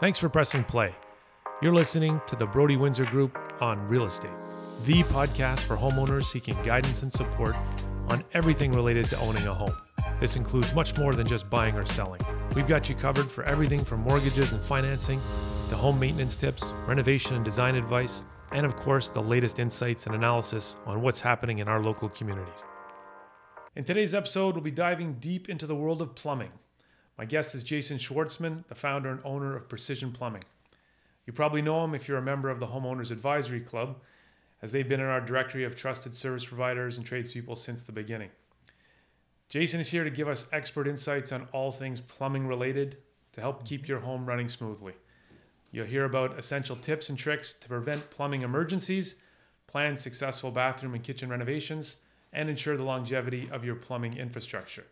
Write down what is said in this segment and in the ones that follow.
Thanks for pressing play. You're listening to the Brody Windsor Group on Real Estate, the podcast for homeowners seeking guidance and support on everything related to owning a home. This includes much more than just buying or selling. We've got you covered for everything from mortgages and financing to home maintenance tips, renovation and design advice, and of course, the latest insights and analysis on what's happening in our local communities. In today's episode, we'll be diving deep into the world of plumbing. My guest is Jason Schwartzman, the founder and owner of Precision Plumbing. You probably know him if you're a member of the Homeowners Advisory Club, as they've been in our directory of trusted service providers and tradespeople since the beginning. Jason is here to give us expert insights on all things plumbing related to help keep your home running smoothly. You'll hear about essential tips and tricks to prevent plumbing emergencies, plan successful bathroom and kitchen renovations, and ensure the longevity of your plumbing infrastructure.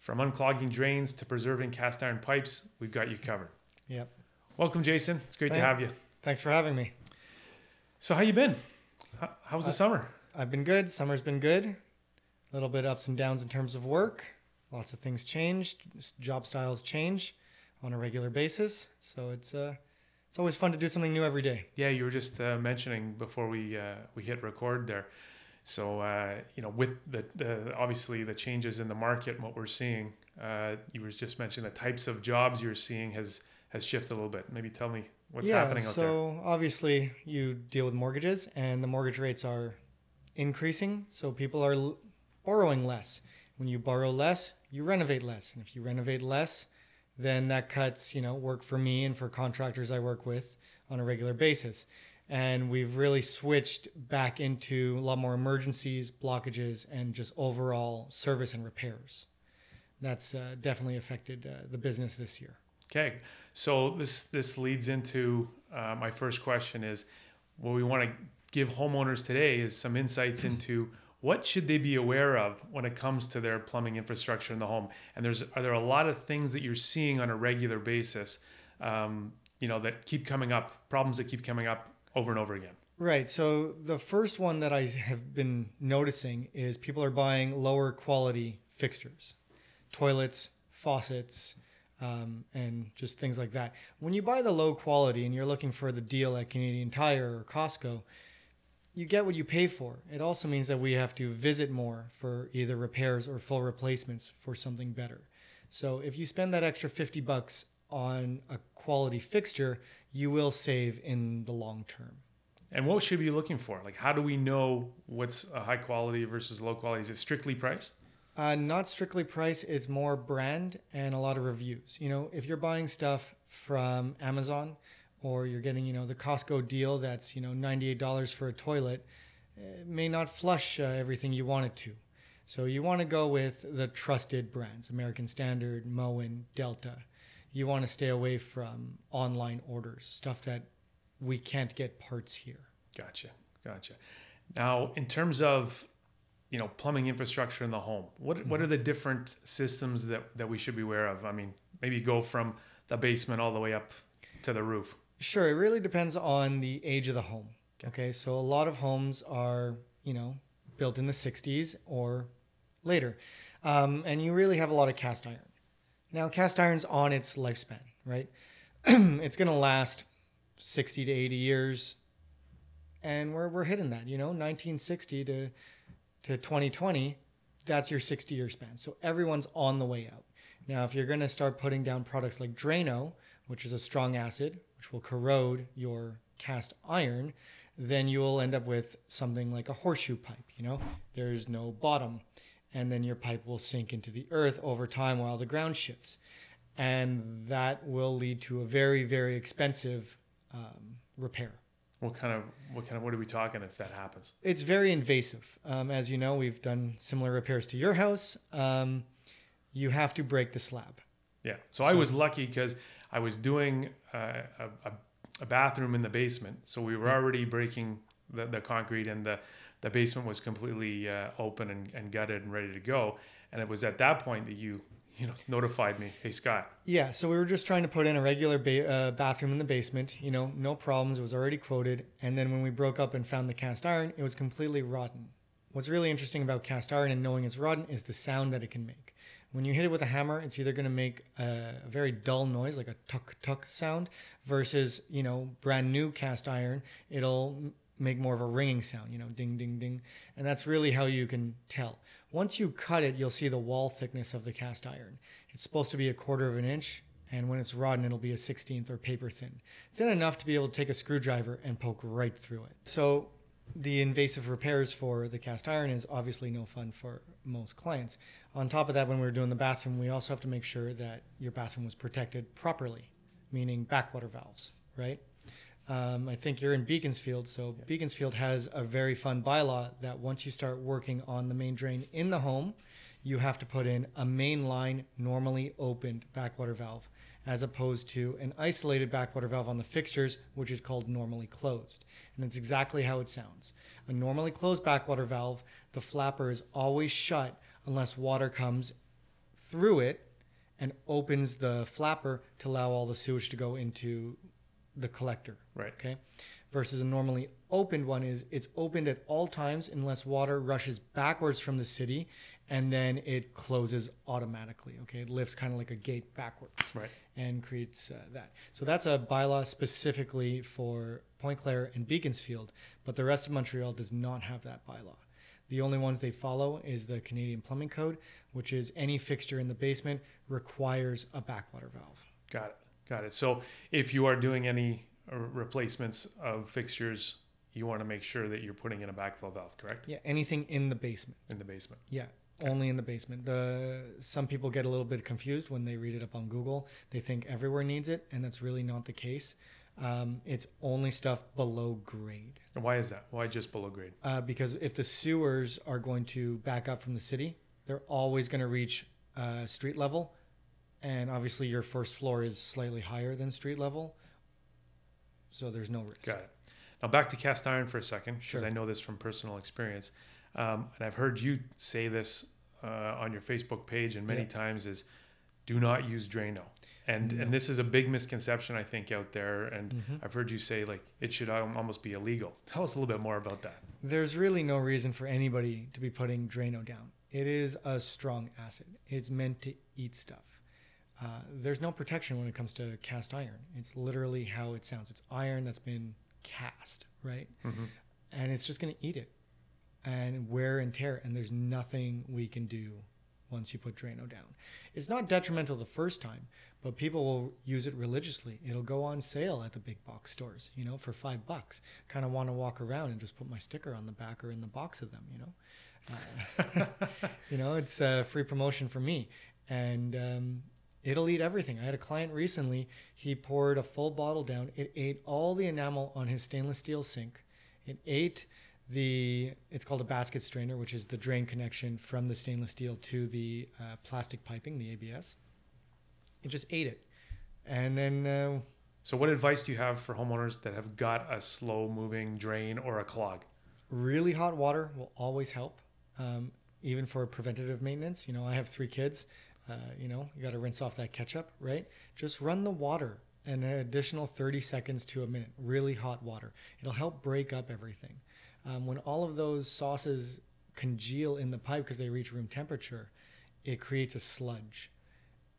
From unclogging drains to preserving cast iron pipes, we've got you covered. Yep. Welcome, Jason. It's great Thank- to have you. Thanks for having me. So, how you been? How, how was the Uh, summer? I've been good. Summer's been good. A little bit ups and downs in terms of work. Lots of things changed. Job styles change on a regular basis. So it's uh, it's always fun to do something new every day. Yeah, you were just uh, mentioning before we uh, we hit record there. So uh, you know, with the, the obviously the changes in the market, what we're seeing, uh, you were just mentioning the types of jobs you're seeing has has shifted a little bit. Maybe tell me what's yeah. happening out there. so obviously you deal with mortgages, and the mortgage rates are increasing. So people are l- borrowing less. When you borrow less, you renovate less, and if you renovate less, then that cuts you know work for me and for contractors I work with on a regular basis. And we've really switched back into a lot more emergencies, blockages, and just overall service and repairs. That's uh, definitely affected uh, the business this year. Okay, so this this leads into uh, my first question is, what we want to give homeowners today is some insights into what should they be aware of when it comes to their plumbing infrastructure in the home. And there's are there a lot of things that you're seeing on a regular basis, um, you know, that keep coming up, problems that keep coming up over and over again. Right. So the first one that I have been noticing is people are buying lower quality fixtures, toilets, faucets, um, and just things like that. When you buy the low quality and you're looking for the deal at Canadian Tire or Costco, you get what you pay for. It also means that we have to visit more for either repairs or full replacements for something better. So if you spend that extra 50 bucks on a quality fixture, you will save in the long term. And what should we be looking for? Like, how do we know what's a high quality versus low quality? Is it strictly price? Uh, not strictly price, it's more brand and a lot of reviews. You know, if you're buying stuff from Amazon or you're getting, you know, the Costco deal that's, you know, $98 for a toilet, it may not flush uh, everything you want it to. So you want to go with the trusted brands, American Standard, Moen, Delta. You want to stay away from online orders, stuff that we can't get parts here. Gotcha, gotcha. Now, in terms of you know plumbing infrastructure in the home, what what are the different systems that that we should be aware of? I mean, maybe go from the basement all the way up to the roof. Sure, it really depends on the age of the home. Okay, so a lot of homes are, you know, built in the 60s or later. Um, and you really have a lot of cast iron. Now, cast iron's on its lifespan, right? it's going to last 60 to 80 years. And we're, we're hitting that, you know, 1960 to, to 2020, that's your 60 year span. So everyone's on the way out. Now, if you're going to start putting down products like Drano, which is a strong acid, which will corrode your cast iron, then you will end up with something like a horseshoe pipe. You know, there's no bottom, and then your pipe will sink into the earth over time while the ground shifts, and that will lead to a very, very expensive um, repair. What kind of what kind of what are we talking if that happens? It's very invasive. Um, as you know, we've done similar repairs to your house. Um, you have to break the slab. Yeah. So, I was lucky because I was doing uh, a, a, a bathroom in the basement, so we were already breaking the, the concrete, and the the basement was completely uh, open and, and gutted and ready to go. And it was at that point that you you know notified me, hey Scott, Yeah, so we were just trying to put in a regular ba- uh, bathroom in the basement. You know, no problems. It was already quoted. And then when we broke up and found the cast iron, it was completely rotten. What's really interesting about cast iron and knowing it's rotten is the sound that it can make. When you hit it with a hammer, it's either going to make a, very dull noise, like a tuck tuck sound, versus you know brand new cast iron, it'll make more of a ringing sound, you know, ding ding ding, and that's really how you can tell. Once you cut it, you'll see the wall thickness of the cast iron. It's supposed to be a quarter of an inch, and when it's rotten, it'll be a 16th or paper thin. Thin enough to be able to take a screwdriver and poke right through it. So the invasive repairs for the cast iron is obviously no fun for most clients. On top of that, when we were doing the bathroom, we also have to make sure that your bathroom was protected properly, meaning backwater valves, right? Um, I think you're in Beaconsfield, so Beaconsfield has a very fun bylaw that once you start working on the main drain in the home, you have to put in a main line normally opened backwater valve as opposed to an isolated backwater valve on the fixtures, which is called normally closed. And that's exactly how it sounds. A normally closed backwater valve, the flapper is always shut unless water comes through it and opens the flapper to allow all the sewage to go into the collector. Right. Okay. Versus a normally opened one is it's opened at all times unless water rushes backwards from the city and then it closes automatically. Okay. It lifts kind of like a gate backwards Right. and creates uh, that. So that's a bylaw specifically for Pointe-Claire and Beaconsfield, but the rest of Montreal does not have that bylaw. The only ones they follow is the Canadian Plumbing Code, which is any fixture in the basement requires a backwater valve. Got it. Got it. So if you are doing any uh, replacements of fixtures, you want to make sure that you're putting in a backflow valve, correct? Yeah, anything in the basement. In the basement. Yeah, only in the basement. The some people get a little bit confused when they read it up on Google. They think everywhere needs it, and that's really not the case. Um, it's only stuff below grade. And why is that? Why just below grade? Uh, because if the sewers are going to back up from the city, they're always going to reach uh, street level, and obviously your first floor is slightly higher than street level, so there's no risk. Got it. Now back to cast iron for a second, because Sure. I know this from personal experience, um, and I've heard you say this uh, on your Facebook page and many Yeah. times is, do not use Drano. And and this is a big misconception I think out there, and Mhm. I've heard you say like it should al- almost be illegal. Tell us a little bit more about that. There's really no reason for anybody to be putting Drano down. It is a strong acid. It's meant to eat stuff. Uh, there's no protection when it comes to cast iron. It's literally how it sounds. It's iron that's been cast, right? Mhm. And it's just going to eat it and wear and tear. And there's nothing we can do once you put Drano down. It's not detrimental the first time, but people will use it religiously. It'll go on sale at the big box stores, you know, for five bucks. Kind of want to walk around and just put my sticker on the back or in the box of them, you know. Uh, you know, it's a free promotion for me, and um, it'll eat everything. I had a client recently. He poured a full bottle down. It ate all the enamel on his stainless steel sink. It ate the. It's called a basket strainer, which is the drain connection from the stainless steel to the uh, plastic piping, the ABS. It just ate it, and then. Uh, So what advice do you have for homeowners that have got a slow moving drain or a clog? really hot water will always help um, even for preventative maintenance you know i have three kids uh, you know you got to rinse off that ketchup right? Just run the water an additional 30 seconds to a minute really hot water. It'll help break up everything. Um, when all of those sauces congeal in the pipe because they reach room temperature it creates a sludge.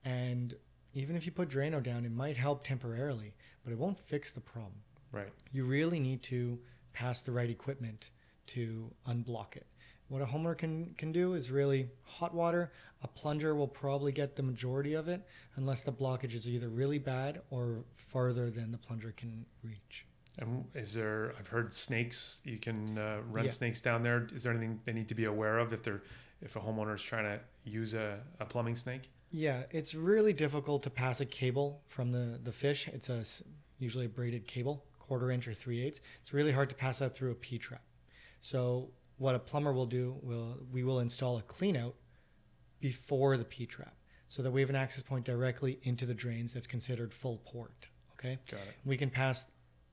And even if you put drano down it might help temporarily but it won't fix the problem. Right. you really need to pass the right equipment to unblock it. What a homeowner can, can do is really hot water. A plunger will probably get the majority of it unless the blockage is either really bad or farther than the plunger can reach. And is there? I've heard snakes. You can uh, run Yeah. snakes down there. Is there anything they need to be aware of if they're if a homeowner is trying to use a, a plumbing snake? Yeah, it's really difficult to pass a cable from the, the fish. It's a usually a braided cable, quarter inch or three eighths. It's really hard to pass that through a P trap. So what a plumber will do will we will install a cleanout before the P trap, so that we have an access point directly into the drains that's considered full port. Okay, Got it. we can pass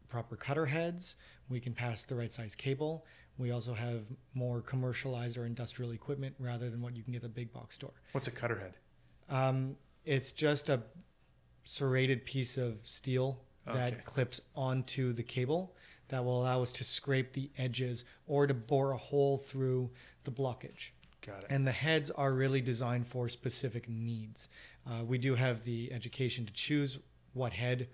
proper cutter heads. We can pass the right size cable. We also have more commercialized or industrial equipment rather than what you can get at the big box store. What's a cutter head? Um, it's just a serrated piece of steel that Okay. clips onto the cable that will allow us to scrape the edges or to bore a hole through the blockage. Got it. and the heads are really designed for specific needs. Uh, we do have the education to choose what head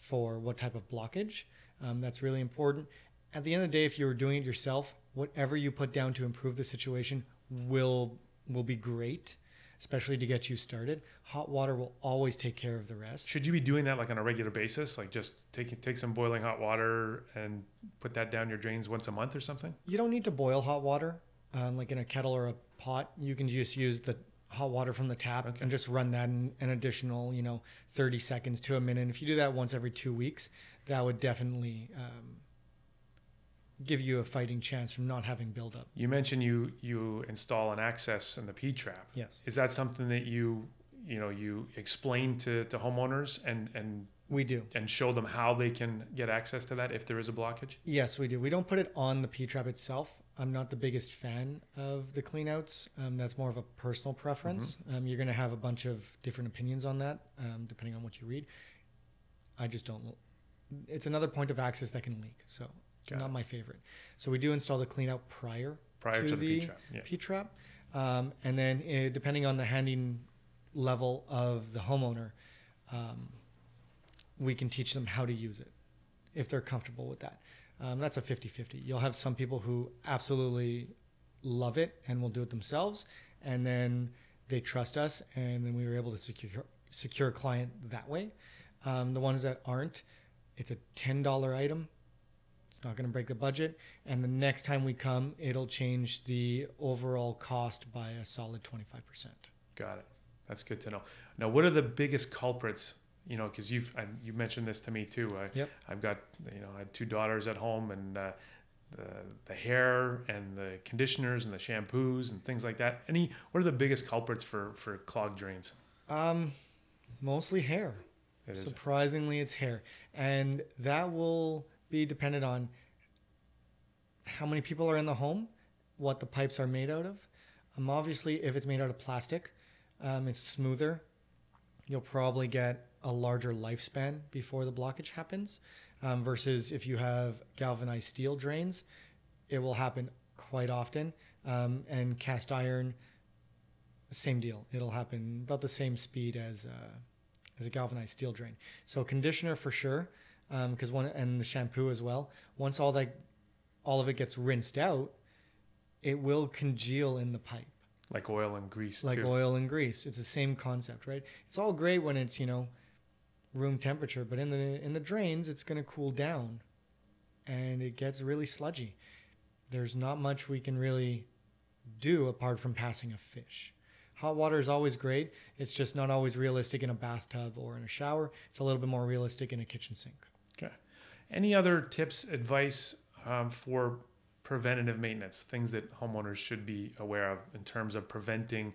for what type of blockage. Um, that's really important. At the end of the day, if you're doing it yourself, whatever you put down to improve the situation will will be great, especially to get you started. Hot water will always take care of the rest. Should you be doing that like on a regular basis? Like just take take some boiling hot water and put that down your drains once a month or something? You don't need to boil hot water, um, like in a kettle or a pot. You can just use the hot water from the tap Okay. and just run that in an additional, you know, 30 seconds to a minute. If you do that once every two weeks, that would definitely um, give you a fighting chance from not having buildup. You mentioned you you install an access in the P trap. Yes, Is that something that you you know you explain to, to homeowners and and we do. and show them how they can get access to that if there is a blockage? Yes, we do. We don't put it on the P trap itself. I'm not the biggest fan of the cleanouts. Um, that's more of a personal preference. Um, you're going to have a bunch of different opinions on that, um, depending on what you read. I just don't. It's another point of access that can leak, so Got not it. my favorite. So we do install the cleanout prior prior to, to the, the P trap. Yeah. P trap, um, and then uh, depending on the handing level of the homeowner, um, we can teach them how to use it if they're comfortable with that. Um, that's a 50-50. You'll have some people who absolutely love it and will do it themselves, and then they trust us, and then we were able to secure secure a client that way. Um, the ones that aren't, it's a ten dollar item. It's not going to break the budget, and the next time we come, it'll change the overall cost by a solid twenty five percent. Got it. That's good to know. Now, what are the biggest culprits? You know, because you've I, you mentioned this to me too. I, Yep. I've got you know I had two daughters at home, and uh, the the hair and the conditioners and the shampoos and things like that. Any what are the biggest culprits for for clogged drains? Um, mostly hair. It is Surprisingly, it's hair, and that will be dependent on how many people are in the home, what the pipes are made out of. Um, obviously, if it's made out of plastic, um, it's smoother. You'll probably get a larger lifespan before the blockage happens. Um, versus if you have galvanized steel drains, it will happen quite often. Um, and cast iron, same deal. It'll happen about the same speed as uh, as a galvanized steel drain. So conditioner for sure, Um, because one and the shampoo as well. Once all that, all of it gets rinsed out, it will congeal in the pipe like oil and grease like too. oil and grease. It's the same concept, right? It's all great when it's you know room temperature, but in the in the drains, it's going to cool down, and it gets really sludgy. There's not much we can really do apart from passing a fish. Hot water is always great. It's just not always realistic in a bathtub or in a shower. It's a little bit more realistic in a kitchen sink. Any other tips, advice um, for preventative maintenance? Things that homeowners should be aware of in terms of preventing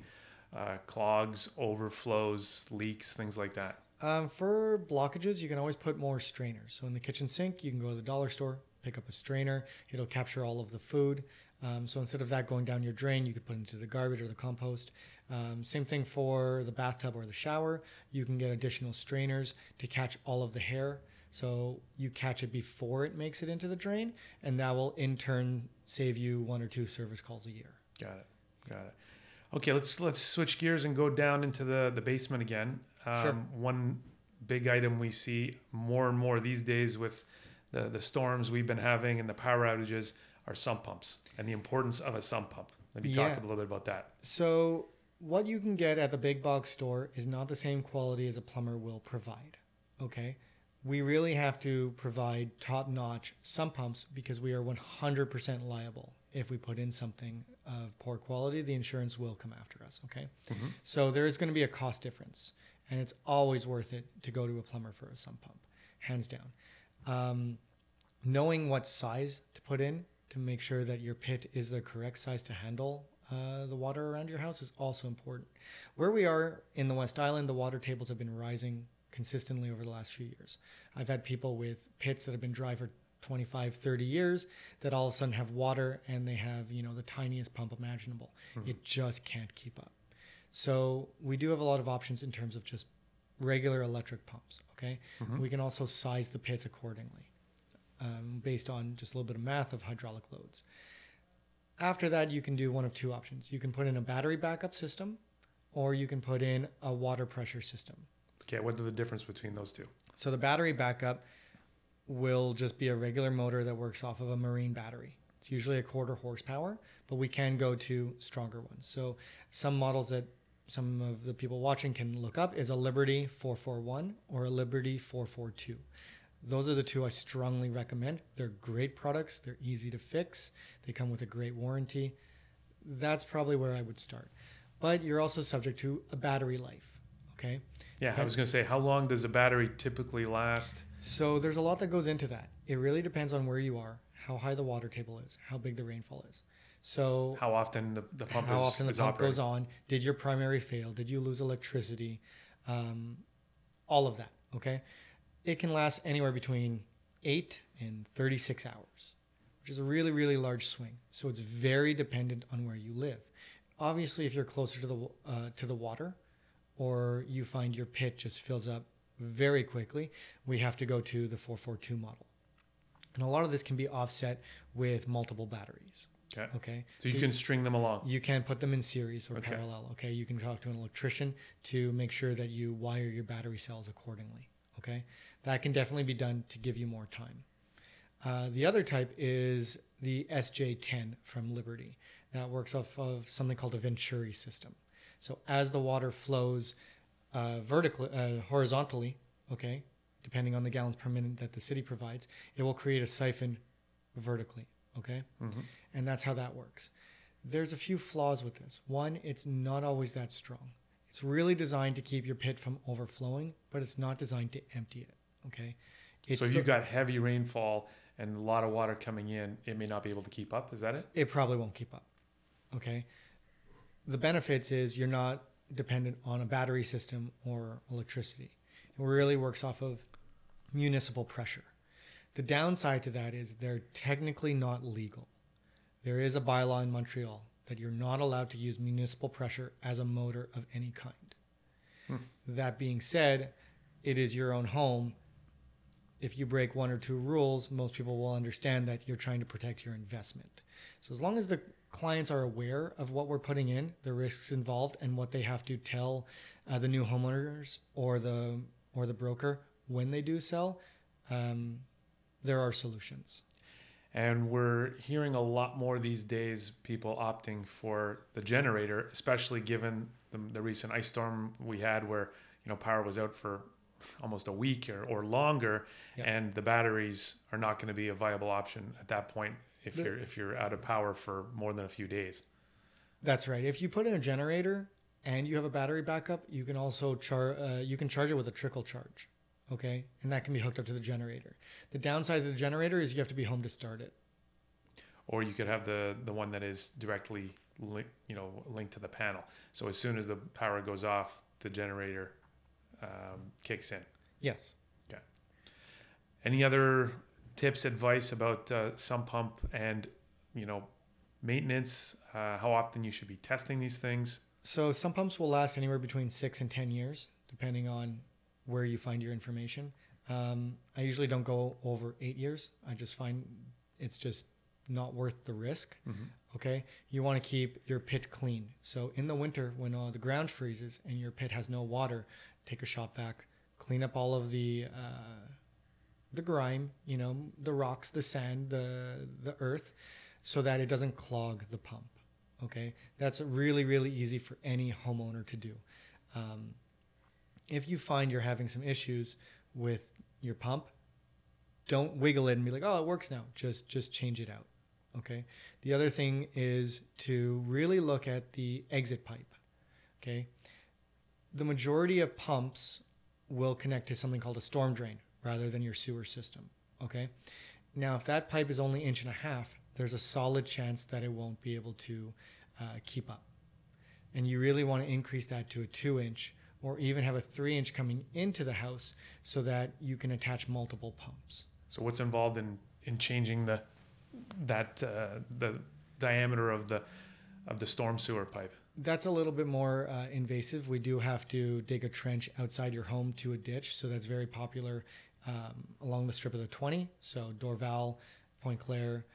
uh, clogs, overflows, leaks, things like that. Um, for blockages, you can always put more strainers. So in the kitchen sink, you can go to the dollar store, pick up a strainer. It'll capture all of the food. Um, so instead of that going down your drain, you could put it into the garbage or the compost. Um, same thing for the bathtub or the shower. You can get additional strainers to catch all of the hair. So you catch it before it makes it into the drain, and that will in turn save you one or two service calls a year. Got it. Got it. Okay, let's let's switch gears and go down into the the basement again. Um, Sure. One big item we see more and more these days with the the storms we've been having and the power outages are sump pumps and the importance of a sump pump. Maybe talk Yeah. a little bit about that. So, what you can get at the big box store is not the same quality as a plumber will provide. Okay? We really have to provide top notch sump pumps because we are 100% liable. If we put in something of poor quality, the insurance will come after us. Okay? Mhm. So, there is going to be a cost difference, and it's always worth it to go to a plumber for a sump pump, hands down. Um, knowing what size to put in to make sure that your pit is the correct size to handle uh, the water around your house is also important. Where we are in the West Island, the water tables have been rising consistently over the last few years. I've had people with pits that have been dry for 25, 30 years that all of a sudden have water and they have, you know, the tiniest pump imaginable. It just can't keep up. So we do have a lot of options in terms of just regular electric pumps. Okay, Mhm. we can also size the pits accordingly, um, based on just a little bit of math of hydraulic loads. After that, you can do one of two options. You can put in a battery backup system, or you can put in a water pressure system. Okay, what is the difference between those two? So the battery backup will just be a regular motor that works off of a marine battery. It's usually a quarter horsepower, but we can go to stronger ones. So some models that some of the people watching can look up is a Liberty 441 or a Liberty 442. Those are the two I strongly recommend. They're great products, they're easy to fix, they come with a great warranty. That's probably where I would start. But you're also subject to a battery life, okay? Yeah, I was going to say, how long does a battery typically last? So there's a lot that goes into that. It really depends on where you are, how high the water table is, how big the rainfall is. So How often the, the pump how is, often the pump operating? goes on? Did your primary fail? Did you lose electricity? Um, all of that. Okay, it can last anywhere between eight and 36 hours, which is a really really large swing. So it's very dependent on where you live. Obviously, if you're closer to the uh, to the water, or you find your pit just fills up very quickly, we have to go to the 442 model. And a lot of this can be offset with multiple batteries. Okay. Okay. So you can string them along. You can put them in series or Okay. parallel. Okay. You can talk to an electrician to make sure that you wire your battery cells accordingly. Okay. That can definitely be done to give you more time. Uh, the other type is the SJ10 from Liberty. That works off of something called a Venturi system. So as the water flows uh, vertically, uh, horizontally, okay, depending on the gallons per minute that the city provides, it will create a siphon vertically. Okay Mhm. and that's how that works. There's a few flaws with this. One, it's not always that strong. It's really designed to keep your pit from overflowing, but it's not designed to empty it. Okay. It's so if you've got heavy rainfall and a lot of water coming in, it may not be able to keep up. Is that it? it probably won't keep up. Okay. The benefits is you're not dependent on a battery system or electricity. It really works off of municipal pressure. The downside to that is they're technically not legal. There is a bylaw in Montreal that you're not allowed to use municipal pressure as a motor of any kind. Hmm. That being said, it is your own home. If you break one or two rules, most people will understand that you're trying to protect your investment. So as long as the clients are aware of what we're putting in, the risks involved, and what they have to tell uh, the new homeowners or the or the broker when they do sell, um, there are solutions. And we're hearing a lot more these days people opting for the generator, especially given the, the recent ice storm we had where, you know, power was out for almost a week or, or longer Yeah. and the batteries are not going to be a viable option at that point if The- you're if you're out of power for more than a few days. That's right. If you put in a generator and you have a battery backup, you can also char- uh, you can charge it with a trickle charge. Okay, and that can be hooked up to the generator. The downside of the generator is you have to be home to start it. Or you could have the the one that is directly link, you know linked to the panel. So as soon as the power goes off, the generator um, kicks in. Yes. Okay. Any other tips, advice about uh, sump pump and you know maintenance? Uh, how often you should be testing these things? So sump pumps will last anywhere between six and ten years, depending on where you find your information. Um, I usually don't go over eight years. I just find it's just not worth the risk. Okay, you want to keep your pit clean. So in the winter, when uh, the ground freezes and your pit has no water, take a shop vac, clean up all of the uh, the grime, you know, the rocks, the sand, the the earth, so that it doesn't clog the pump. Okay, that's really really easy for any homeowner to do. Um, if you find you're having some issues with your pump, don't wiggle it and be like, "Oh, it works now." Just just change it out. Okay. The other thing is to really look at the exit pipe. Okay. The majority of pumps will connect to something called a storm drain rather than your sewer system. Okay. Now, if that pipe is only inch and a half, there's a solid chance that it won't be able to uh, keep up. And you really want to increase that to a two inch or even have a three inch coming into the house so that you can attach multiple pumps. So what's involved in in changing the that uh, the diameter of the of the storm sewer pipe? That's a little bit more uh, invasive. We do have to dig a trench outside your home to a ditch, so that's very popular um, along the strip of the 20. So Dorval, Pointe-Claire,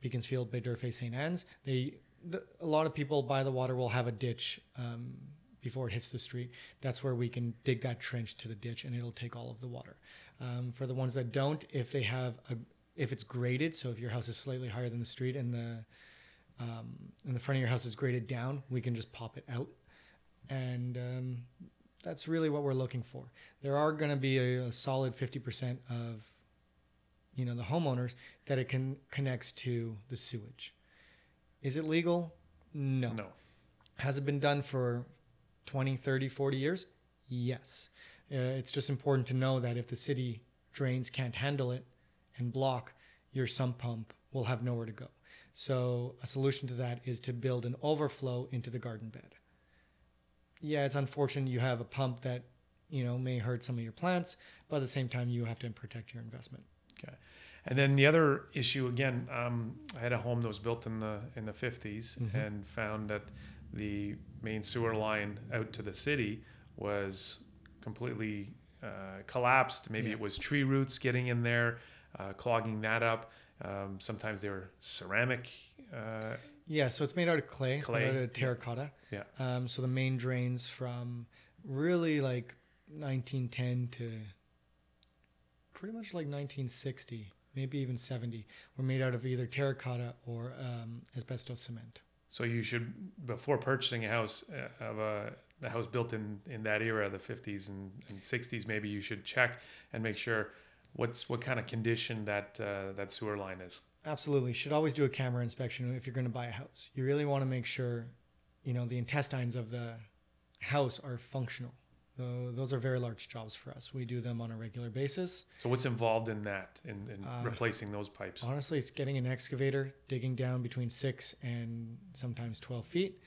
Beaconsfield, Baie-D'Urfé, St. Anne's. They the, a lot of people by the water will have a ditch um, before it hits the street. That's where we can dig that trench to the ditch, and it'll take all of the water. Um, for the ones that don't, if they have a if it's graded, so if your house is slightly higher than the street and the um, and the front of your house is graded down, we can just pop it out, and um, that's really what we're looking for. There are going to be a, a solid fifty percent of you know the homeowners that it can connects to the sewage. Is it legal? No. No. Has it been done for 20, 30, 40 years? Yes. Uh, it's just important to know that if the city drains can't handle it and block, your sump pump will have nowhere to go. So, a solution to that is to build an overflow into the garden bed. Yeah, it's unfortunate you have a pump that, you know, may hurt some of your plants, but at the same time, you have to protect your investment. Okay. And then the other issue again, um, I had a home that was built in the in the 50s Mhm. and found that the main sewer line out to the city was completely uh, collapsed. Maybe Yeah. it was tree roots getting in there, uh, clogging that up. Um, sometimes they were ceramic. Uh, Yeah, so it's made out of clay, Clay, made out of terracotta. Yeah. Um, so the main drains from really like 1910 to pretty much like 1960, maybe even 70, were made out of either terracotta or um, asbestos cement. so you should, before purchasing a house uh, of a, a house built in, in that era, the 50s and, and 60s, maybe you should check and make sure what's what kind of condition that uh, that sewer line is. Absolutely, should always do a camera inspection if you're going to buy a house. You really want to make sure, you know, the intestines of the house are functional. Tho- Those are very large jobs for us. We do them on a regular basis. So what's involved in that, in, in Uh, replacing those pipes? Honestly, it's getting an excavator, digging down between six and sometimes 12 feet,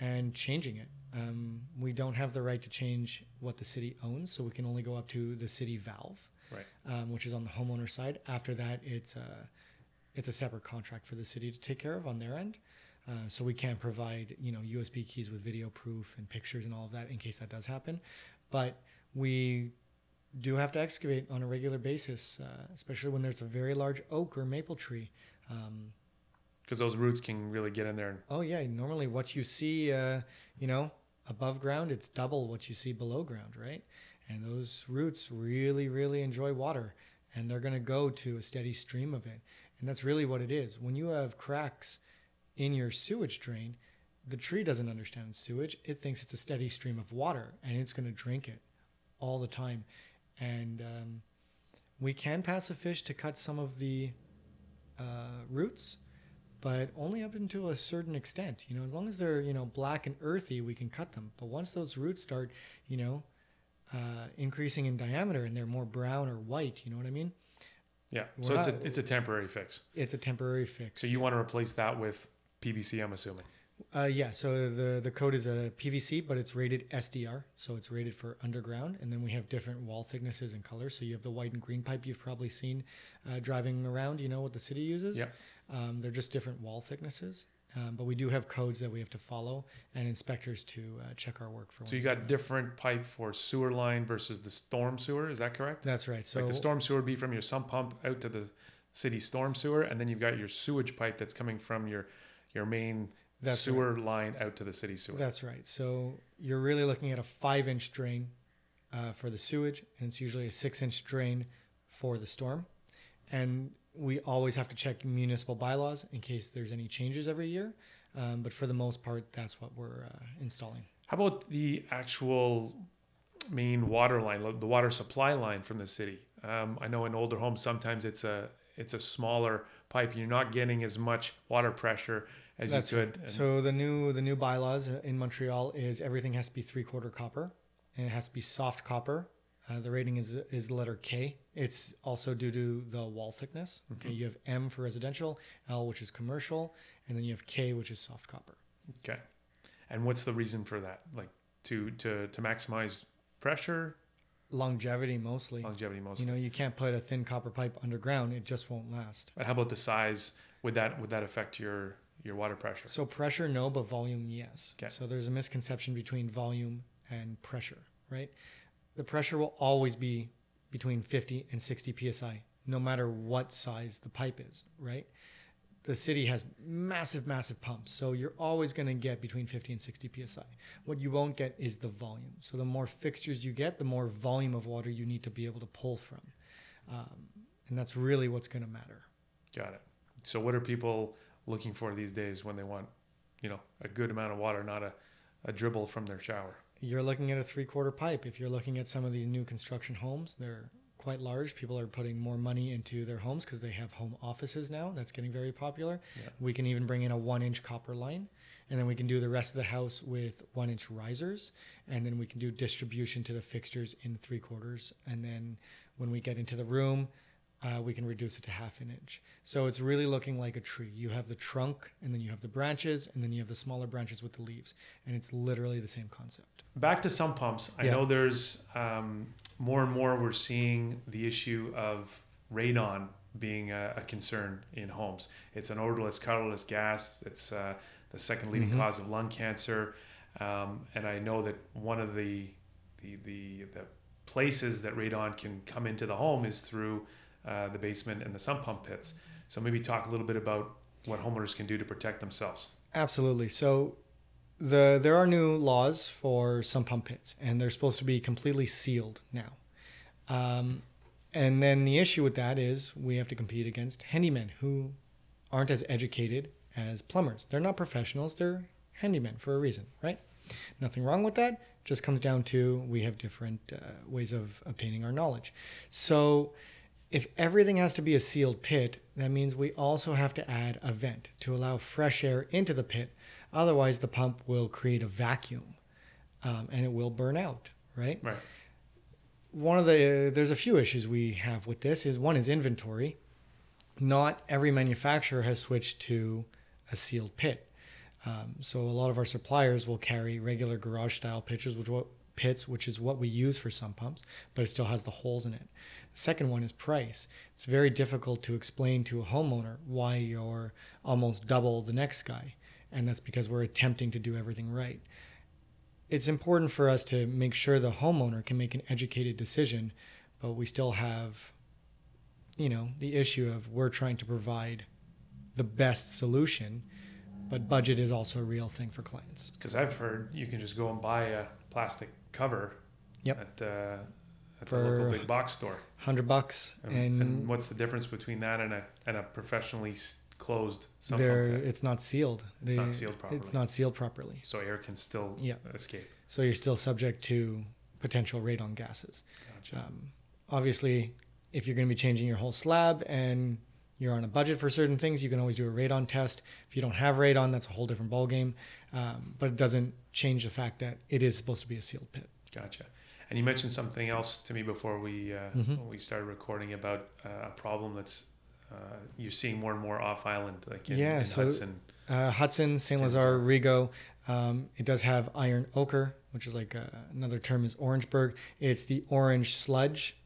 and changing it. Um, we don't have the right to change what the city owns, so we can only go up to the city valve, Right. um, which is on the homeowner side. After that, it's a, it's a separate contract for the city to take care of on their end. Uh, so we can provide, you know, USB keys with video proof and pictures and all of that in case that does happen. But we do have to excavate on a regular basis, uh, especially when there's a very large oak or maple tree. Um, Because those roots can really get in there. And, oh yeah, normally what you see, uh, you know, above ground, it's double what you see below ground, right? And those roots really, really enjoy water, and they're going to go to a steady stream of it. And that's really what it is. When you have cracks in your sewage drain, the tree doesn't understand sewage. It thinks it's a steady stream of water, and it's going to drink it all the time. And um, we can pass a fish to cut some of the uh, roots, but only up until a certain extent. You know, as long as they're you know black and earthy, we can cut them. But once those roots start, you know, uh, increasing in diameter and they're more brown or white, you know what I mean? Yeah. We're So it's a it's a temporary fix. It's a temporary fix. So you want to replace that with PVC, I'm assuming. Uh, yeah, so the the code is a PVC, but it's rated SDR, so it's rated for underground. And then we have different wall thicknesses and colors. So you have the white and green pipe you've probably seen uh, driving around. You know what the city uses. Yep. Um, they're just different wall thicknesses, um, but we do have codes that we have to follow and inspectors to uh, check our work for. So you got different pipe for sewer line versus the storm sewer. Is that correct? That's right. So like the storm sewer would be from your sump pump out to the city storm sewer, and then you've got your sewage pipe that's coming from your your main That's sewer line out to the city sewer. That's right. So you're really looking at a five inch drain uh, for the sewage, and it's usually a six inch drain for the storm. And we always have to check municipal bylaws in case there's any changes every year. Um, but for the most part, that's what we're uh, installing. How about the actual main water line, the water supply line from the city? Um, I know in older homes sometimes it's a it's a smaller pipe. You're not getting as much water pressure as That's you could. And- So the new the new bylaws in Montreal is everything has to be three quarter copper, and it has to be soft copper. Uh, the rating is is the letter K. It's also due to the wall thickness. Okay, you have M for residential, L which is commercial, and then you have K which is soft copper. okay. And what's the reason for that? Like to to to maximize pressure, Longevity mostly. longevity mostly. You know, you can't put a thin copper pipe underground; it just won't last. And how about the size? Would that would that affect your your water pressure? So pressure, no, but volume, yes. Okay. So there's a misconception between volume and pressure, right? The pressure will always be between 50 and 60 psi, no matter what size the pipe is, right? the city has massive, massive pumps. So you're always going to get between 50 and 60 psi. What you won't get is the volume. So the more fixtures you get, the more volume of water you need to be able to pull from. Um, and that's really what's going to matter. Got it. So what are people looking for these days when they want, you know, a good amount of water, not a, a dribble from their shower? You're looking at a three quarter pipe. If you're looking at some of these new construction homes, they're quite large. People are putting more money into their homes because they have home offices now. That's getting very popular. Yeah. We can even bring in a one inch copper line, and then we can do the rest of the house with one inch risers, and then we can do distribution to the fixtures in three quarters. And then when we get into the room, uh, we can reduce it to half an inch. So it's really looking like a tree. You have the trunk, and then you have the branches, and then you have the smaller branches with the leaves, and it's literally the same concept. Back to sump pumps. I Yeah. know there's um, more and more we're seeing the issue of radon being a, a concern in homes. It's an odorless, colorless gas. It's uh, the second leading Mhm. cause of lung cancer, um, and I know that one of the the the, the places that radon can come into the home is through uh, the basement and the sump pump pits. So maybe talk a little bit about what homeowners can do to protect themselves. Absolutely. So the there are new laws for sump pump pits, and they're supposed to be completely sealed now. Um, and then the issue with that is we have to compete against handymen who aren't as educated as plumbers. They're not professionals. They're handymen for a reason, right? Nothing wrong with that. Just comes down to we have different uh, ways of obtaining our knowledge. So if everything has to be a sealed pit, that means we also have to add a vent to allow fresh air into the pit. Otherwise, the pump will create a vacuum um, and it will burn out, right? Right. One of the there's a few issues we have with this is one is inventory. Not every manufacturer has switched to a sealed pit. Um, so a lot of our suppliers will carry regular garage style pitchers, which what pits, which is what we use for sump pumps, but it still has the holes in it. The second one is price. It's very difficult to explain to a homeowner why you're almost double the next guy, and that's because we're attempting to do everything right. It's important for us to make sure the homeowner can make an educated decision, but we still have, you know, the issue of we're trying to provide the best solution, but budget is also a real thing for clients. Because I've heard you can just go and buy a plastic cover Yep. at, uh, at For- the local big box store. Hundred bucks, And, and, and what's the difference between that and a and a professionally closed sump there pump it's not sealed. It's not sealed properly. It's not sealed properly, So air can still Yeah. escape. so you're still subject to potential radon gases. Gotcha. Um, obviously, if you're going to be changing your whole slab and you're on a budget for certain things, you can always do a radon test. If you don't have radon, that's a whole different ballgame. Um, but it doesn't change the fact that it is supposed to be a sealed pit. Gotcha. And you mentioned something else to me before we uh, Mhm. when we started recording about uh, a problem that's uh, you're seeing more and more off island, like in, Yeah, in so- Hudson. Uh, Hudson. St. Lazare, Rigaud. Um, it does have iron ochre, which is like uh another term is Orangeburg. It's the orange sludge.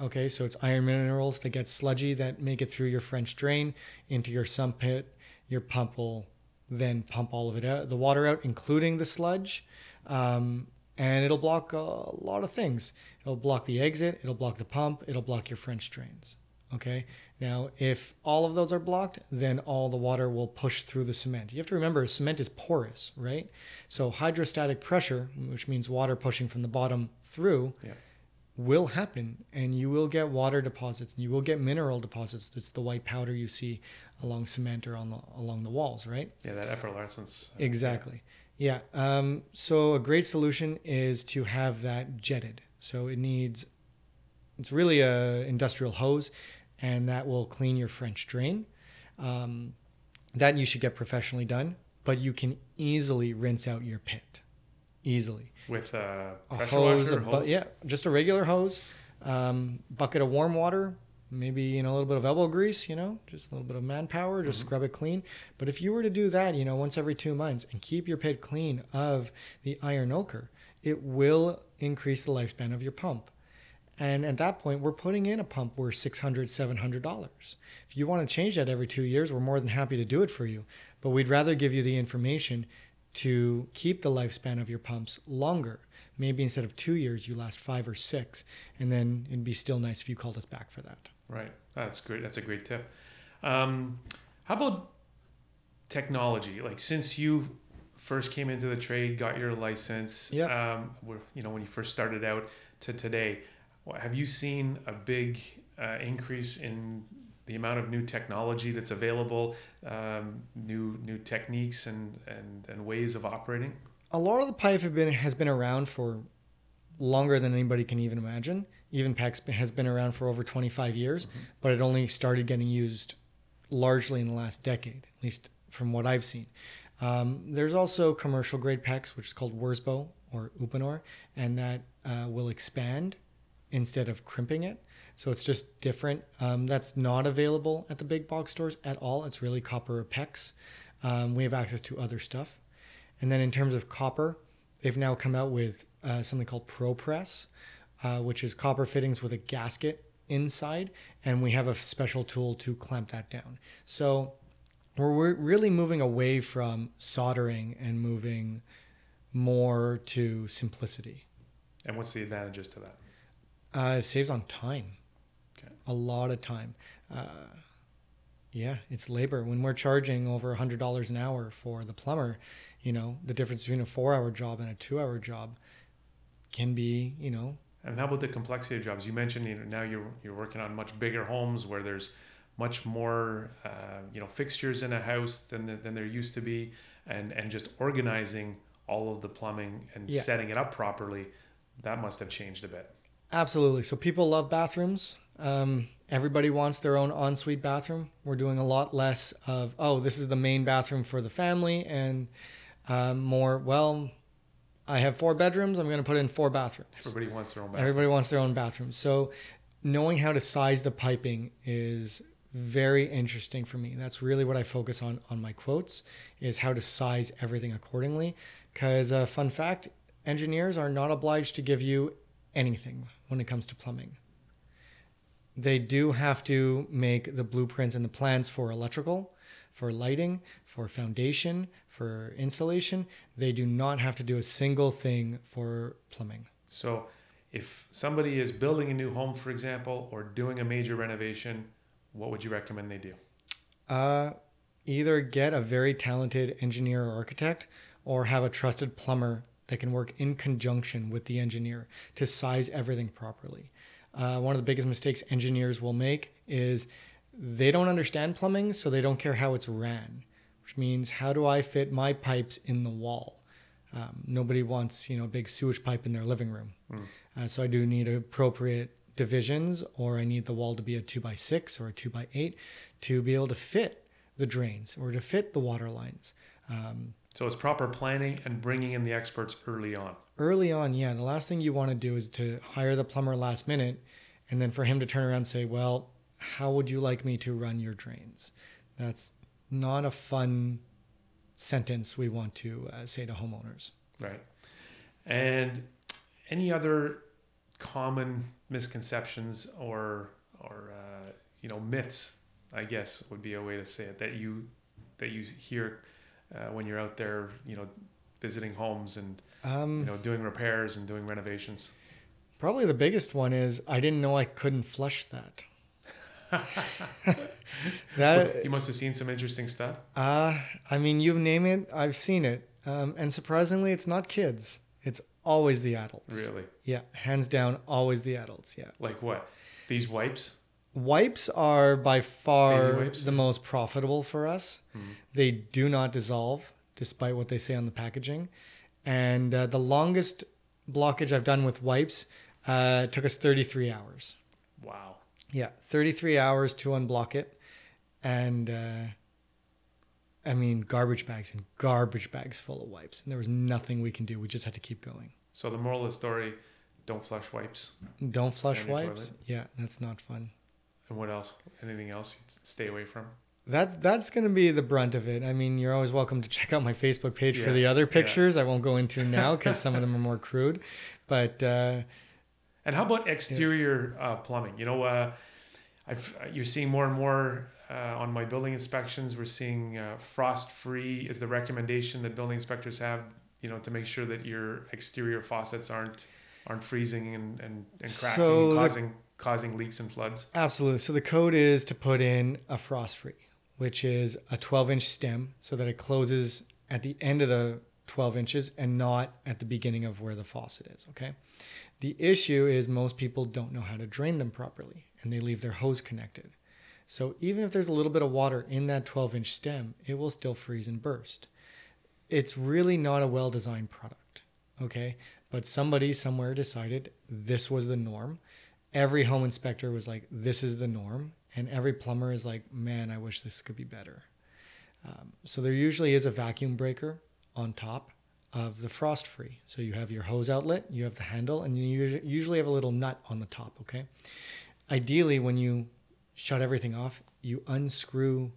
Okay, so it's iron minerals that get sludgy that make it through your French drain into your sump pit. Your pump will then pump all of it out, the water out, including the sludge. Um, and it'll block a lot of things. It'll block the exit, it'll block the pump, it'll block your French drains. Okay. Now, if all of those are blocked, then all the water will push through the cement. You have to remember, cement is porous, right? So hydrostatic pressure, which means water pushing from the bottom through, Yeah. Will happen, and you will get water deposits, and you will get mineral deposits. That's the white powder you see along cement or on the, along the walls, right? Yeah, that effervescence. Exactly. Yeah. Um, so a great solution is to have that jetted. So it needs, it's really a industrial hose, and that will clean your French drain. Um, that you should get professionally done, but you can easily rinse out your pit, easily. With A pressure hose, washer. a or bu- hose? yeah, just a regular hose, um, bucket of warm water, maybe you know a little bit of elbow grease, you know, just a little bit of manpower, just Mhm. scrub it clean. But if you were to do that, you know, once every two months and keep your pit clean of the iron ochre, it will increase the lifespan of your pump. And at that point, we're putting in a pump worth $600, $700. If you want to change that every two years, we're more than happy to do it for you. But we'd rather give you the information to keep the lifespan of your pumps longer. Maybe instead of two years, you last five or six. And then it'd be still nice if you called us back for that. Right. That's great. That's a great tip. Um, how about technology, like since you first came into the trade, got your license, Yeah. um, you know, when you first started out to today, have you seen a big uh, increase in the amount of new technology that's available, um, new new techniques and, and, and ways of operating? a lot of the pipe have been has been around for longer than anybody can even imagine. Even PEX has been around for over 25 years, but it only started getting used largely in the last decade, at least from what I've seen. Um, there's also commercial grade PEX, which is called Wirsbo or Uponor, and that uh, will expand instead of crimping it. So it's just different. Um, that's not available at the big box stores at all. It's really copper or PEX. Um, we have access to other stuff. And then in terms of copper, they've now come out with uh, something called ProPress, uh, which is copper fittings with a gasket inside, and we have a special tool to clamp that down. So we're we're really moving away from soldering and moving more to simplicity. And what's the advantages to that? Uh, it saves on time. Okay. A lot of time. Uh, yeah, it's labor. When we're charging over a hundred dollars an hour for the plumber, you know, the difference between a four-hour job and a two-hour job can be, you know, And how about the complexity of jobs? You mentioned you know, now you're you're working on much bigger homes where there's much more uh, you know fixtures in a house than than there used to be, and and just organizing all of the plumbing and Yeah. setting it up properly. That must have changed a bit. Absolutely. So people love bathrooms. Um, everybody wants their own ensuite bathroom. We're doing a lot less of oh, this is the main bathroom for the family, and um, more well, I have four bedrooms. I'm going to put in four bathrooms. Everybody wants their own bathroom. Everybody wants their own bathroom. So knowing how to size the piping is very interesting for me. That's really what I focus on on my quotes is how to size everything accordingly. Because uh, fun fact, engineers are not obliged to give you anything when it comes to plumbing. They do have to make the blueprints and the plans for electrical, for lighting, for foundation, for insulation. They do not have to do a single thing for plumbing. So, if somebody is building a new home, for example, or doing a major renovation, what would you recommend they do? Uh, either get a very talented engineer or architect, or have a trusted plumber that can work in conjunction with the engineer to size everything properly. Uh, one of the biggest mistakes engineers will make is they don't understand plumbing, so they don't care how it's ran, which means how do I fit my pipes in the wall? Um, nobody wants you know a big sewage pipe in their living room, uh, so I do need appropriate divisions, or I need the wall to be a two by six or a two by eight to be able to fit the drains or to fit the water lines. Um, So it's proper planning and bringing in the experts early on. early on, yeah, the last thing you want to do is to hire the plumber last minute and then for him to turn around and say, Well, how would you like me to run your drains? That's not a fun sentence we want to uh, say to homeowners. Right. And any other common misconceptions or or uh, you know myths, I guess would be a way to say it that you that you hear uh, when you're out there, you know, visiting homes and Um, you know doing repairs and doing renovations. Probably the biggest one is I didn't know I couldn't flush that. that you must have seen some interesting stuff. Uh, I mean, you name it, I've seen it. Um, and surprisingly, it's not kids. It's always the adults. Really? Yeah, hands down, always the adults. Yeah. Like what? These wipes? Wipes are by far the most profitable for us. Mhm. They do not dissolve, despite what they say on the packaging. And uh, the longest blockage I've done with wipes uh, took us 33 hours. Wow. Yeah, 33 hours to unblock it. And uh, I mean, garbage bags and garbage bags full of wipes. And there was nothing we can do. We just had to keep going. So the moral of the story: don't flush wipes. Don't flush wipes. toilet? Yeah, that's not fun. And what else? Anything else? you'd Stay away from. That's that's going to be the brunt of it. I mean, you're always welcome to check out my Facebook page for the other yeah. pictures. I won't go into now because some of them are more crude. But uh, And how about exterior uh, plumbing? You know, uh, I've, you're seeing more and more uh, on my building inspections. We're seeing uh, frost-free is the recommendation that building inspectors have. You know, to make sure that your exterior faucets aren't aren't freezing and, and, and cracking, So and the- causing leaks and floods. absolutely. So the code is to put in a frost free. which is a 12 inch stem so that it closes at the end of the 12 inches and not at the beginning of where the faucet is. Okay. The issue is most people don't know how to drain them properly and they leave their hose connected. So even if there's a little bit of water in that 12 inch stem, it will still freeze and burst. It's really not a well designed product. Okay. But somebody somewhere decided this was the norm. Every home inspector was like, this is the norm. And every plumber is like, man, I wish this could be better. Um, so there usually is a vacuum breaker on top of the frost free. So you have your hose outlet, you have the handle, and you usually have a little nut on the top. Okay. Ideally, when you shut everything off, you unscrew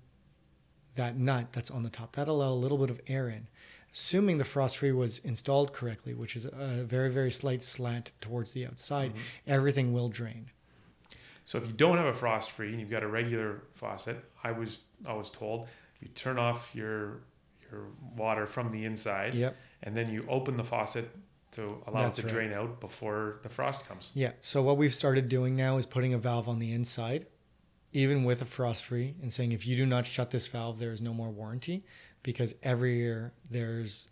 that nut that's on the top. That'll allow a little bit of air in. Assuming the frost free was installed correctly, which is a very very slight slant towards the outside, mm-hmm. everything will drain. So if you don't have a frost free and you've got a regular faucet, I was always told you turn off your your water from the inside. Yep. And then you open the faucet to allow That's it to right. drain out before the frost comes. Yeah. So what we've started doing now is putting a valve on the inside, even with a frost free, and saying if you do not shut this valve, there is no more warranty, because every year there's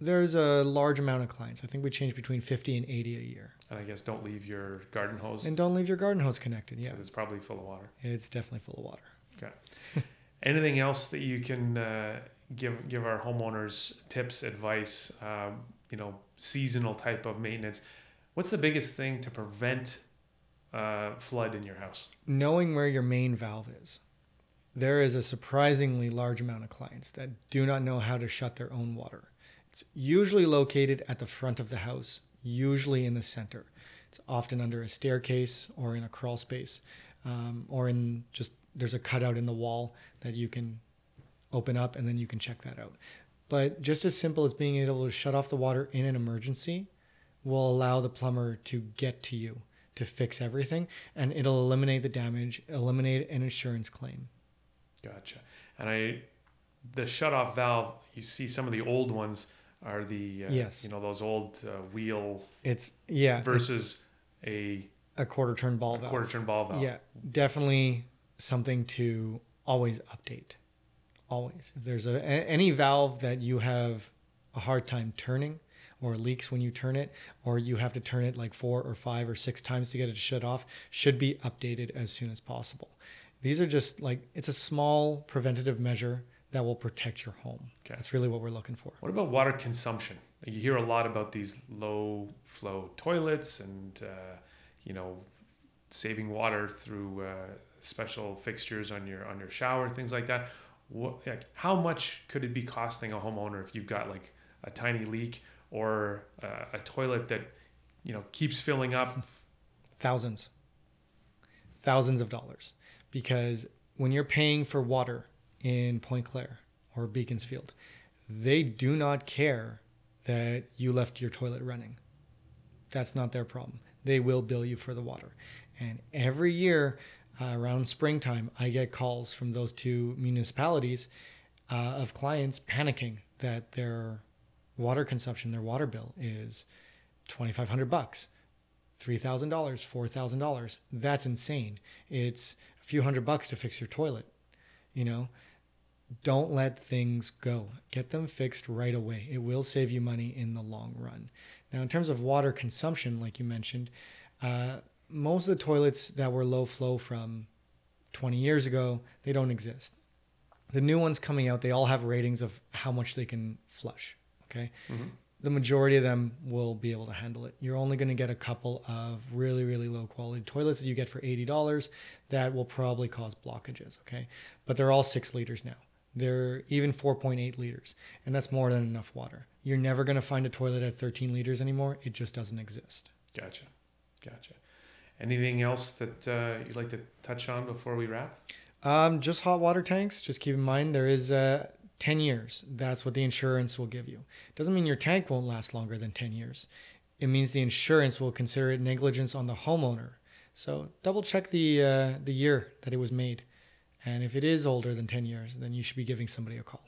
there's a large amount of clients. I think we change between 50 and 80 a year. And I guess don't leave your garden hose. And don't leave your garden hose connected. Yeah. It's probably full of water. It's definitely full of water. Okay. Anything else that you can uh, give give our homeowners tips, advice? Um, you know, seasonal type of maintenance. What's the biggest thing to prevent uh, flood in your house? Knowing where your main valve is. There is a surprisingly large amount of clients that do not know how to shut their own water. It's usually located at the front of the house, usually in the center. It's often under a staircase or in a crawl space, um, or in just there's a cutout in the wall that you can open up and then you can check that out. But just as simple as being able to shut off the water in an emergency will allow the plumber to get to you to fix everything and it'll eliminate the damage, eliminate an insurance claim. Gotcha. And I, the shut off valve, you see some of the old ones are the, uh, yes. you know, those old uh, wheel. It's, yeah. Versus it's, a, a quarter turn ball valve. Quarter turn ball valve. Yeah. Definitely something to always update. Always. If there's a, any valve that you have a hard time turning or leaks when you turn it, or you have to turn it like four or five or six times to get it to shut off, should be updated as soon as possible. These are just like, it's a small preventative measure that will protect your home. Okay. That's really what we're looking for. What about water consumption? You hear a lot about these low flow toilets and, uh, you know, saving water through uh, special fixtures on your on your shower, things like that. What, like, how much could it be costing a homeowner if you've got like a tiny leak or uh, a toilet that you know keeps filling up? Thousands, thousands of dollars, because when you're paying for water in Pointe-Claire or Beaconsfield, they do not care that you left your toilet running. That's not their problem. They will bill you for the water. And every year, uh, around springtime, I get calls from those two municipalities uh, of clients panicking that their water consumption, their water bill is twenty five hundred bucks, three thousand dollars, four thousand dollars. That's insane. It's few hundred bucks to fix your toilet. You know, don't let things go. Get them fixed right away. It will save you money in the long run. Now, in terms of water consumption, like you mentioned. Uh, most of the toilets that were low flow from 20 years ago, they don't exist. The new ones coming out, they all have ratings of how much they can flush. Okay. Mm-hmm. The majority of them will be able to handle it. You're only going to get a couple of really, really low quality toilets that you get for $80 that will probably cause blockages. Okay. But they're all six liters now. They're even 4.8 liters, and that's more than enough water. You're never going to find a toilet at 13 liters anymore. It just doesn't exist. Gotcha. Gotcha. Anything else that uh, you'd like to touch on before we wrap? Um, just hot water tanks. Just keep in mind there is uh, 10 years. That's what the insurance will give you. Doesn't mean your tank won't last longer than 10 years. It means the insurance will consider it negligence on the homeowner. So double check the uh, the year that it was made, and if it is older than 10 years, then you should be giving somebody a call.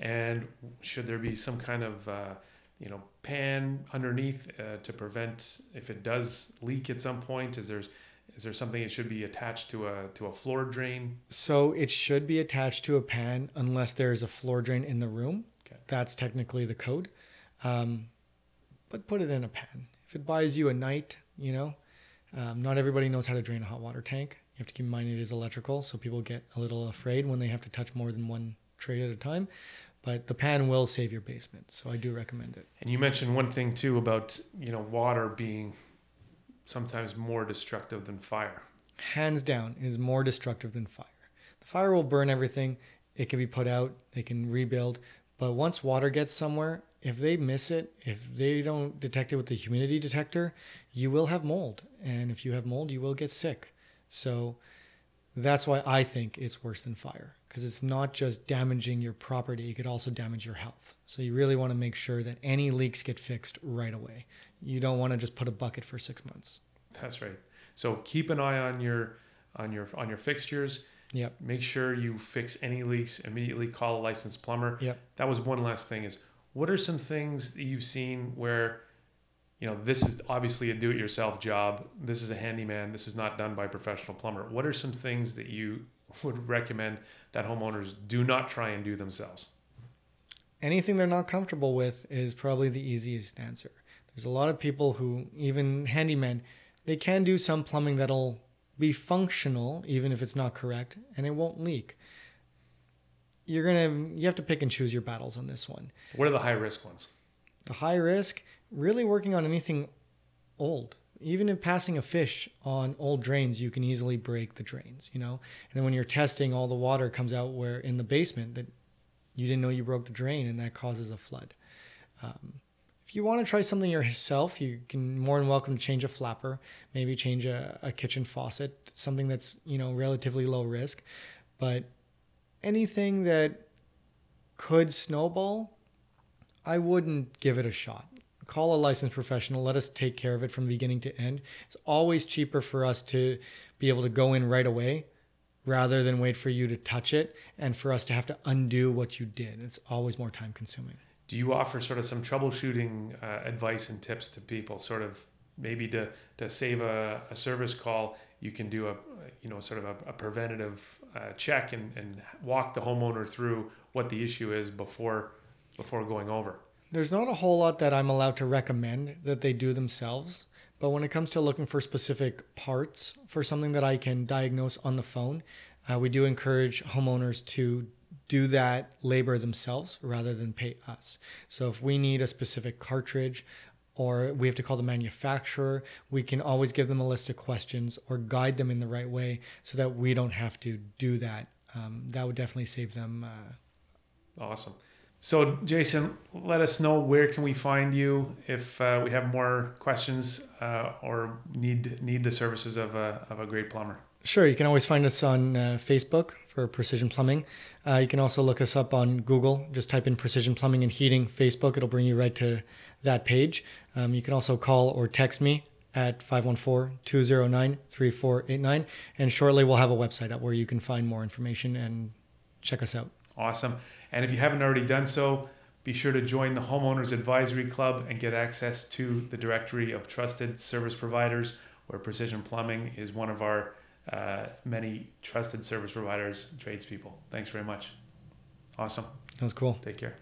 And should there be some kind of uh, you know pan underneath uh, to prevent if it does leak at some point is there's Is there something that should be attached to a to a floor drain? So it should be attached to a pan unless there is a floor drain in the room. Okay. That's technically the code. Um, but put it in a pan. If it buys you a night, you know, um, not everybody knows how to drain a hot water tank. You have to keep in mind it is electrical, so people get a little afraid when they have to touch more than one tray at a time. But the pan will save your basement, so I do recommend it. And you mentioned one thing too about you know water being sometimes more destructive than fire. hands down is more destructive than fire. The fire will burn everything. It can be put out, they can rebuild, but once water gets somewhere, if they miss it, if they don't detect it with the humidity detector, you will have mold. And if you have mold, you will get sick. So that's why I think it's worse than fire because it's not just damaging your property, it could also damage your health. So you really want to make sure that any leaks get fixed right away. You don't want to just put a bucket for 6 months. That's right. So keep an eye on your on your on your fixtures. Yep. Make sure you fix any leaks. Immediately call a licensed plumber. Yep. That was one last thing. Is what are some things that you've seen where, you know, this is obviously a do-it-yourself job. This is a handyman. This is not done by a professional plumber. What are some things that you would recommend that homeowners do not try and do themselves? anything they're not comfortable with is probably the easiest answer. There's a lot of people who, even handymen, they can do some plumbing that'll be functional, even if it's not correct, and it won't leak. You're gonna, you have to pick and choose your battles on this one. What are the high risk ones? The high risk, really working on anything old. Even in passing a fish on old drains, you can easily break the drains, you know? And then when you're testing, all the water comes out where in the basement that you didn't know you broke the drain and that causes a flood. Um, if you want to try something yourself, you can more than welcome to change a flapper, maybe change a, a kitchen faucet, something that's, you know, relatively low risk. But anything that could snowball, I wouldn't give it a shot. Call a licensed professional. Let us take care of it from beginning to end. It's always cheaper for us to be able to go in right away rather than wait for you to touch it and for us to have to undo what you did. It's always more time consuming. Do you offer sort of some troubleshooting uh, advice and tips to people? Sort of maybe to to save a, a service call, you can do a you know sort of a, a preventative uh, check and, and walk the homeowner through what the issue is before before going over. There's not a whole lot that I'm allowed to recommend that they do themselves. But when it comes to looking for specific parts for something that I can diagnose on the phone, uh, we do encourage homeowners to do that labor themselves rather than pay us. So if we need a specific cartridge or we have to call the manufacturer, we can always give them a list of questions or guide them in the right way so that we don't have to do that. Um, that would definitely save them. Uh, Awesome. So Jason, let us know where can we find you if uh, we have more questions uh, or need need the services of a, of a great plumber. Sure, you can always find us on uh, Facebook for Precision Plumbing. Uh, you can also look us up on Google. Just type in Precision Plumbing and Heating Facebook. It'll bring you right to that page. Um, you can also call or text me at 514-209-3489. And shortly we'll have a website up where you can find more information and check us out. Awesome. And if you haven't already done so, be sure to join the Homeowners Advisory Club and get access to the directory of trusted service providers, where Precision Plumbing is one of our uh, many trusted service providers, tradespeople. Thanks very much. Awesome. That was cool. Take care.